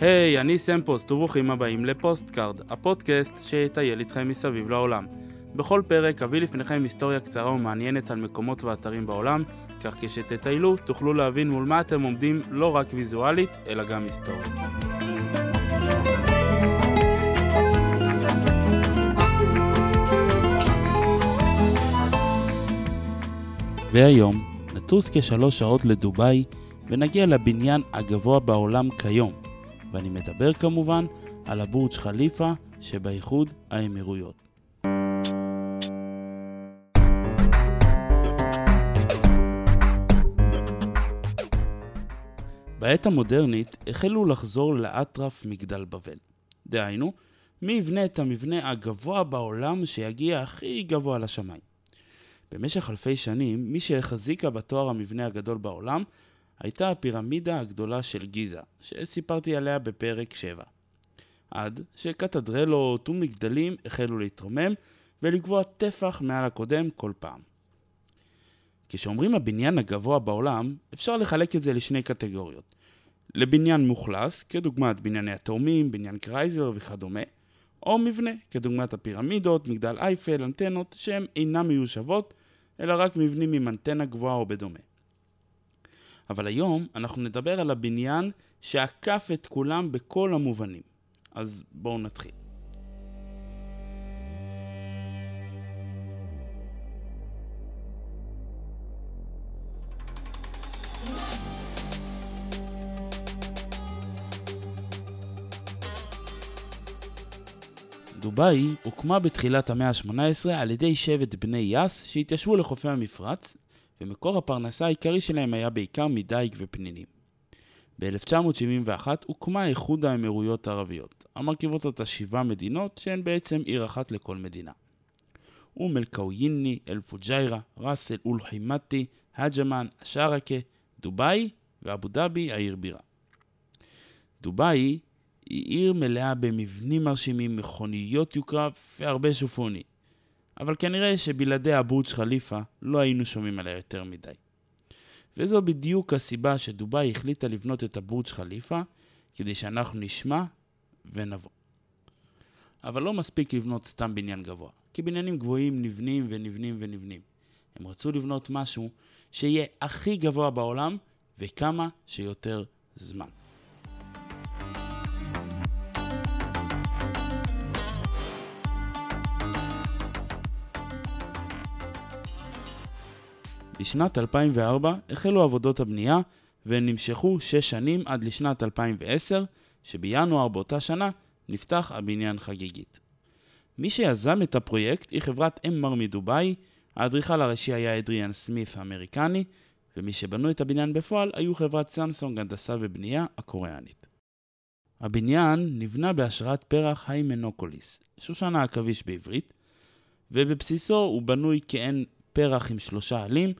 היי, היי, אני סם פוסט, וברוכים הבאים לפוסטקארד, הפודקאסט שיטייל איתכם מסביב לעולם. בכל פרק אביא לפניכם היסטוריה קצרה ומעניינת על מקומות ואתרים בעולם, כך כשתטיילו תוכלו להבין מול מה אתם עומדים לא רק ויזואלית, אלא גם היסטורית. והיום נטוס כשלוש שעות לדובאי ונגיע לבניין הגבוה בעולם כיום, ואני מדבר כמובן על הבורג' חליפה שבאיחוד האמירויות. בעת המודרנית החלו לחזור לאטרף מגדל בבל. דהיינו, מי יבנה את המבנה הגבוה בעולם שיגיע הכי גבוה לשמיים. במשך אלפי שנים, מי שהחזיקה בתואר המבנה הגדול בעולם הייתה הפירמידה הגדולה של גיזה, שסיפרתי עליה בפרק 7. עד שקתדרלות ומגדלים החלו להתרומם ולקבוע טפח מעל הקודם כל פעם. כשאומרים הבניין הגבוה בעולם, אפשר לחלק את זה לשני קטגוריות. לבניין מוכלס, כדוגמת בנייני התאומים, בניין קרייזר וכדומה, או מבנה, כדוגמת הפירמידות, מגדל אייפל, אנטנות, שהן אינן מיושבות, אלא רק מבנים עם אנטנה גבוהה או בדומה. אבל היום אנחנו נדבר על הבניין שעקף את כולם בכל המובנים. אז בואו נתחיל. דובאי הוקמה בתחילת המאה ה-18 על ידי שבט בני יאס שהתיישבו לחופי המפרץ, ומקור הפרנסה העיקרי שלהם היה בעיקר מדייג ופנינים. ב-1971 הוקמה איחוד האמירויות הערביות, המרכיבות אותה שבעה מדינות שהן בעצם עיר אחת לכל מדינה. אום אל-קאוייני, אל-פוג'יירה, ראס אל-אול-חימתי, הג'מאן, השארקה, דובאי ואבו דאבי העיר בירה. דובאי היא עיר מלאה במבנים מרשימים, מכוניות יוקרה והרבה שופוני. אבל כנראה שבלעדי הבורג' חליפה לא היינו שומעים עליה יותר מדי. וזו בדיוק הסיבה שדובאי החליטה לבנות את הבורג' חליפה, כדי שאנחנו נשמע ונבוא. אבל לא מספיק לבנות סתם בניין גבוה, כי בניינים גבוהים נבנים ונבנים ונבנים. הם רצו לבנות משהו שיהיה הכי גבוה בעולם וכמה שיותר זמן. בשנת 2004 החלו עבודות הבנייה והן נמשכו 6 שנים עד לשנת 2010, שבינואר באותה שנה נפתח הבניין חגיגית. מי שיזם את הפרויקט היא חברת אמר מדובאי, האדריכל הראשי היה אדריאן סמית האמריקני, ומי שבנו את הבניין בפועל היו חברת סמסונג הנדסה ובנייה הקוריאנית. הבניין נבנה בהשראת פרח היימנוקוליס, שושנה עכביש בעברית, ובבסיסו הוא בנוי כעין פרח עם שלושה עלים,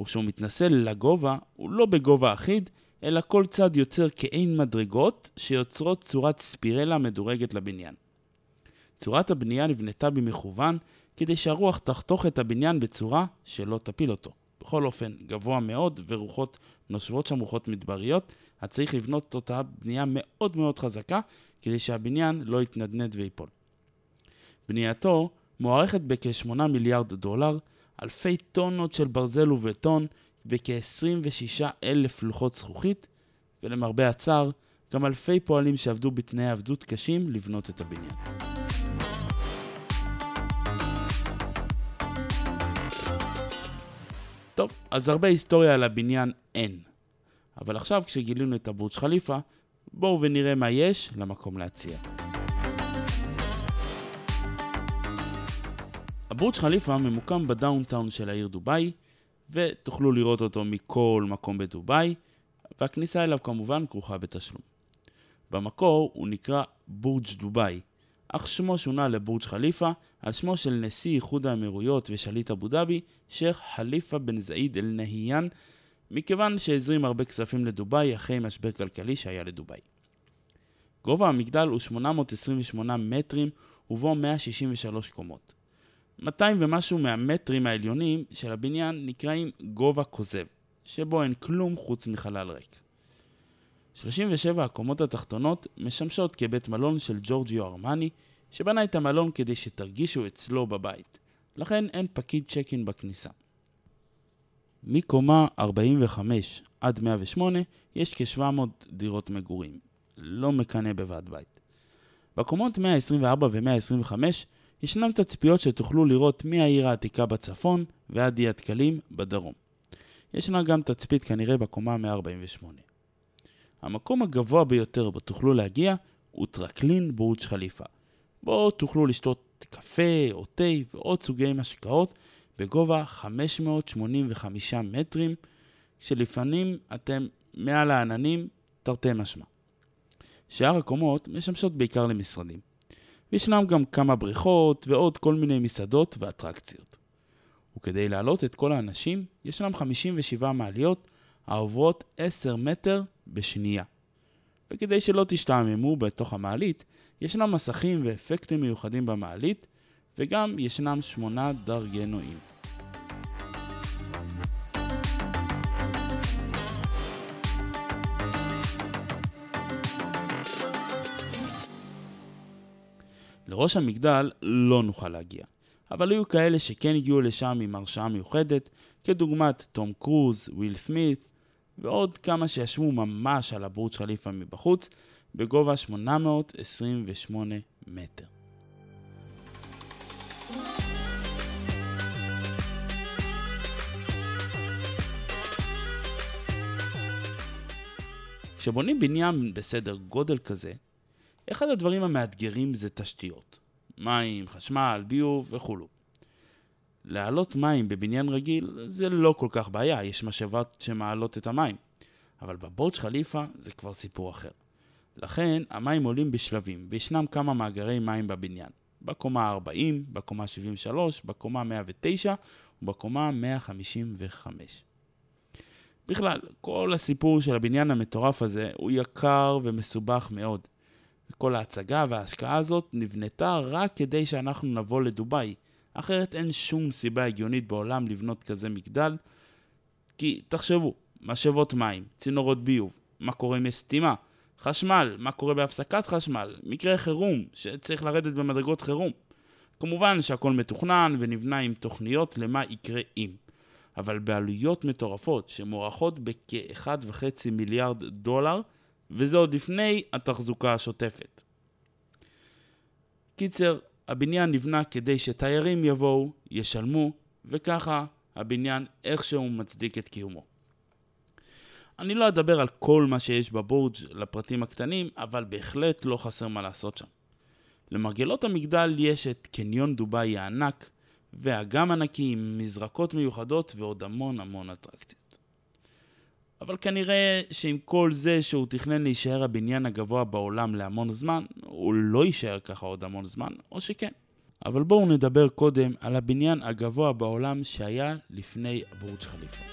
וכשהוא מתנסה לגובה, הוא לא בגובה אחיד, אלא כל צד יוצר כעין מדרגות שיוצרות צורת ספירלה מדורגת לבניין. צורת הבנייה נבנתה במכוון כדי שהרוח תחתוך את הבניין בצורה שלא תפיל אותו. בכל אופן, גבוה מאוד ורוחות נושבות שם רוחות מדבריות, אז צריך לבנות אותה בנייה מאוד מאוד חזקה כדי שהבניין לא יתנדנד ויפול. בנייתו מוערכת בכ-8 מיליארד דולר, אלפי טונות של ברזל ובטון וכ-26 אלף לוחות זכוכית, ולמרבה הצער, גם אלפי פועלים שעבדו בתנאי עבדות קשים לבנות את הבניין. טוב, אז הרבה היסטוריה על הבניין אין. אבל עכשיו, כשגילינו את הבורג' חליפה, בואו ונראה מה יש למקום להציע. הבורג' חליפה ממוקם בדאונטאון של העיר דובאי, ותוכלו לראות אותו מכל מקום בדובאי, והכניסה אליו כמובן כרוכה בתשלום. במקור הוא נקרא בורג' דובאי, אך שמו שונה לבורג' חליפה על שמו של נשיא איחוד האמירויות ושליט אבו דאבי, שייח' חליפה בן זעיד אל נהיאן, מכיוון שהזרים הרבה כספים לדובאי אחרי משבר כלכלי שהיה לדובאי. גובה המגדל הוא 828 מטרים ובו 163 קומות. 200 ומשהו מהמטרים העליונים של הבניין נקראים גובה כוזב, שבו אין כלום חוץ מחלל ריק. 37 הקומות התחתונות משמשות כבית מלון של ג'ורג'יו ארמני, שבנה את המלון כדי שתרגישו אצלו בבית. לכן אין פקיד צ'ק אין בכניסה. מקומה 45 עד 108 יש כ-700 דירות מגורים. לא מקנא בוועד בית. בקומות 124 ו-125 ישנם תצפיות שתוכלו לראות מהעיר העתיקה בצפון ועד אי התקלים בדרום. ישנה גם תצפית כנראה בקומה 148. המקום הגבוה ביותר בו תוכלו להגיע הוא טרקלין בורג' חליפה, בו תוכלו לשתות קפה או תה ועוד סוגי משקאות בגובה 585 מטרים, שלפעמים אתם מעל העננים תרתי משמע. שאר הקומות משמשות בעיקר למשרדים. וישנם גם כמה בריכות ועוד כל מיני מסעדות ואטרקציות. וכדי להעלות את כל האנשים, ישנם 57 מעליות העוברות 10 מטר בשנייה. וכדי שלא תשתעממו בתוך המעלית, ישנם מסכים ואפקטים מיוחדים במעלית, וגם ישנם שמונה דרגנועים. לראש המגדל לא נוכל להגיע, אבל היו כאלה שכן הגיעו לשם עם הרשאה מיוחדת, כדוגמת תום קרוז, וויל סמית, ועוד כמה שישבו ממש על הבורג' חליפה מבחוץ, בגובה 828 מטר. כשבונים בניין בסדר גודל כזה, אחד הדברים המאתגרים זה תשתיות. מים, חשמל, ביוב וכולו. להעלות מים בבניין רגיל זה לא כל כך בעיה, יש משאבות שמעלות את המים. אבל בבורג' חליפה זה כבר סיפור אחר. לכן המים עולים בשלבים, וישנם כמה מאגרי מים בבניין. בקומה 40, בקומה 73, בקומה 109 ובקומה 155. בכלל, כל הסיפור של הבניין המטורף הזה הוא יקר ומסובך מאוד. כל ההצגה וההשקעה הזאת נבנתה רק כדי שאנחנו נבוא לדובאי. אחרת אין שום סיבה הגיונית בעולם לבנות כזה מגדל. כי תחשבו, משאבות מים, צינורות ביוב, מה קורה אם יש סתימה? חשמל, מה קורה בהפסקת חשמל? מקרה חירום, שצריך לרדת במדרגות חירום. כמובן שהכל מתוכנן ונבנה עם תוכניות למה יקרה אם. אבל בעלויות מטורפות שמוערכות בכ-1.5 מיליארד דולר, וזה עוד לפני התחזוקה השוטפת. קיצר, הבניין נבנה כדי שתיירים יבואו, ישלמו, וככה הבניין איכשהו מצדיק את קיומו. אני לא אדבר על כל מה שיש בבורג' לפרטים הקטנים, אבל בהחלט לא חסר מה לעשות שם. למרגלות המגדל יש את קניון דובאי הענק, ואגם ענקי עם מזרקות מיוחדות ועוד המון המון אטרקציות. אבל כנראה שעם כל זה שהוא תכנן להישאר הבניין הגבוה בעולם להמון זמן, הוא לא יישאר ככה עוד המון זמן, או שכן. אבל בואו נדבר קודם על הבניין הגבוה בעולם שהיה לפני בורג' חליפה.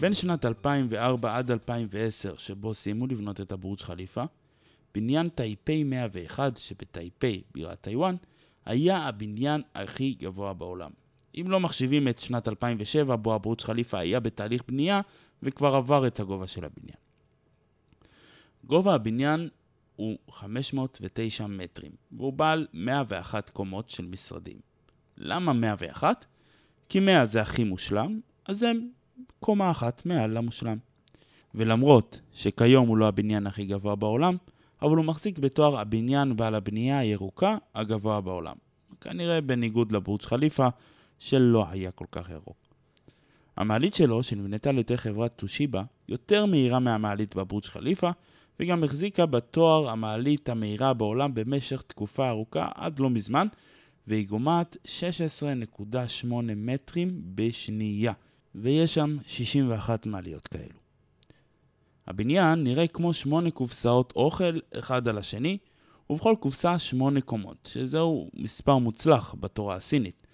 בין שנת 2004 עד 2010, שבו סיימו לבנות את הבורג' חליפה, בניין טייפי 101 שבטייפי, בירת טיוואן, היה הבניין הכי גבוה בעולם. אם לא מחשיבים את שנת 2007, בו הבורג' חליפה היה בתהליך בנייה וכבר עבר את הגובה של הבניין. גובה הבניין הוא 509 מטרים, והוא בעל 101 קומות של משרדים. למה 101? כי 100 זה הכי מושלם, אז הם קומה אחת מעל למושלם. ולמרות שכיום הוא לא הבניין הכי גבוה בעולם, אבל הוא מחזיק בתואר הבניין בעל הבנייה הירוקה הגבוה בעולם. כנראה בניגוד לבורג' חליפה, שלא היה כל כך ירוק. המעלית שלו, שנבנתה על ידי חברת טושיבה, יותר מהירה מהמעלית בבורג' חליפה, וגם החזיקה בתואר המעלית המהירה בעולם במשך תקופה ארוכה עד לא מזמן, והיא גומעת 16.8 מטרים בשנייה. ויש שם 61 מעליות כאלו. הבניין נראה כמו שמונה קופסאות אוכל אחד על השני, ובכל קופסה שמונה קומות, שזהו מספר מוצלח בתורה הסינית.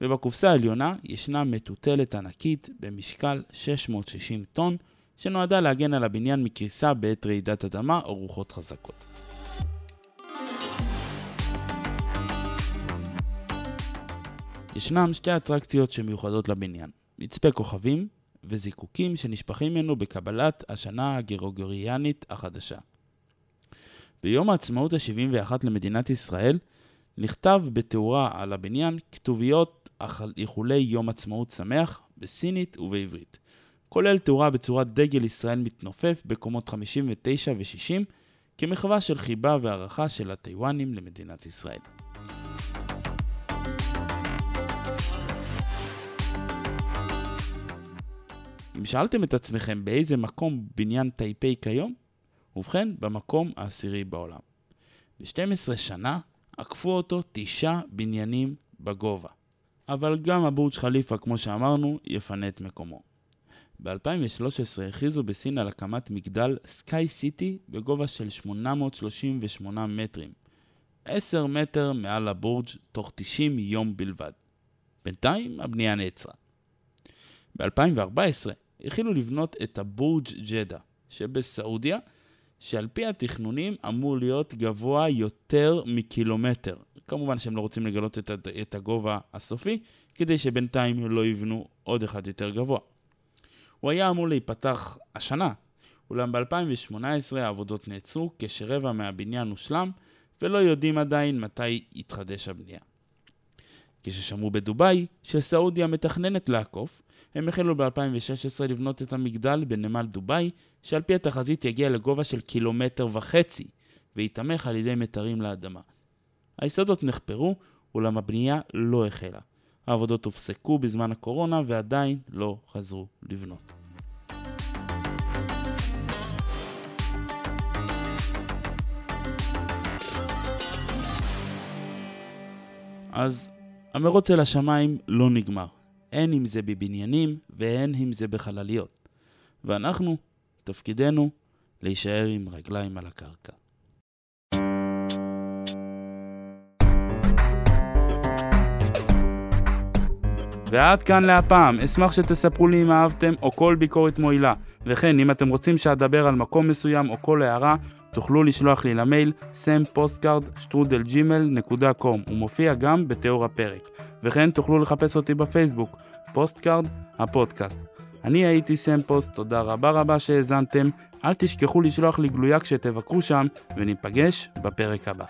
ובקופסה העליונה ישנה מטוטלת ענקית במשקל 660 טון, שנועדה להגן על הבניין מקריסה בעת רעידת אדמה או רוחות חזקות. ישנם שתי אטרקציות שמיוחדות לבניין, מצפה כוכבים וזיקוקים שנשפכים ממנו בקבלת השנה הגרגוריאנית החדשה. ביום העצמאות ה-71 למדינת ישראל נכתב בתאורה על הבניין כתוביות איחולי יום עצמאות שמח בסינית ובעברית, כולל תאורה בצורת דגל ישראל מתנופף בקומות 59 ו-60 כמחווה של חיבה והערכה של הטיוואנים למדינת ישראל. אם שאלתם את עצמכם באיזה מקום בניין טייפי כיום, ובכן, במקום העשירי בעולם. ב-12 שנה עקפו אותו תשעה בניינים בגובה. אבל גם הבורג' חליפה, כמו שאמרנו, יפנה את מקומו. ב-2013 הכריזו בסין על הקמת מגדל סקאי סיטי בגובה של 838 מטרים, 10 מטר מעל הבורג' תוך 90 יום בלבד. בינתיים הבנייה נעצרה. ב-2014 החלו לבנות את הבורג' ג'דה שבסעודיה, שעל פי התכנונים אמור להיות גבוה יותר מקילומטר. כמובן שהם לא רוצים לגלות את הגובה הסופי, כדי שבינתיים לא יבנו עוד אחד יותר גבוה. הוא היה אמור להיפתח השנה, אולם ב-2018 העבודות נעצרו כשרבע מהבניין הושלם, ולא יודעים עדיין מתי יתחדש הבנייה. כששמעו בדובאי שסעודיה מתכננת לעקוף, הם החלו ב-2016 לבנות את המגדל בנמל דובאי, שעל פי התחזית יגיע לגובה של קילומטר וחצי, וייתמך על ידי מיתרים לאדמה. היסודות נחפרו, אולם הבנייה לא החלה. העבודות הופסקו בזמן הקורונה ועדיין לא חזרו לבנות. אז המרוץ אל השמיים לא נגמר. הן אם זה בבניינים והן אם זה בחלליות. ואנחנו, תפקידנו, להישאר עם רגליים על הקרקע. ועד כאן להפעם, אשמח שתספרו לי אם אהבתם או כל ביקורת מועילה. וכן, אם אתם רוצים שאדבר על מקום מסוים או כל הערה, תוכלו לשלוח לי למייל sampostcard.gmail.com הוא מופיע גם בתיאור הפרק. וכן תוכלו לחפש אותי בפייסבוק, פוסטקארד הפודקאסט. אני הייתי סם פוסט, תודה רבה רבה שהאזנתם, אל תשכחו לשלוח לי גלויה כשתבקרו שם, וניפגש בפרק הבא.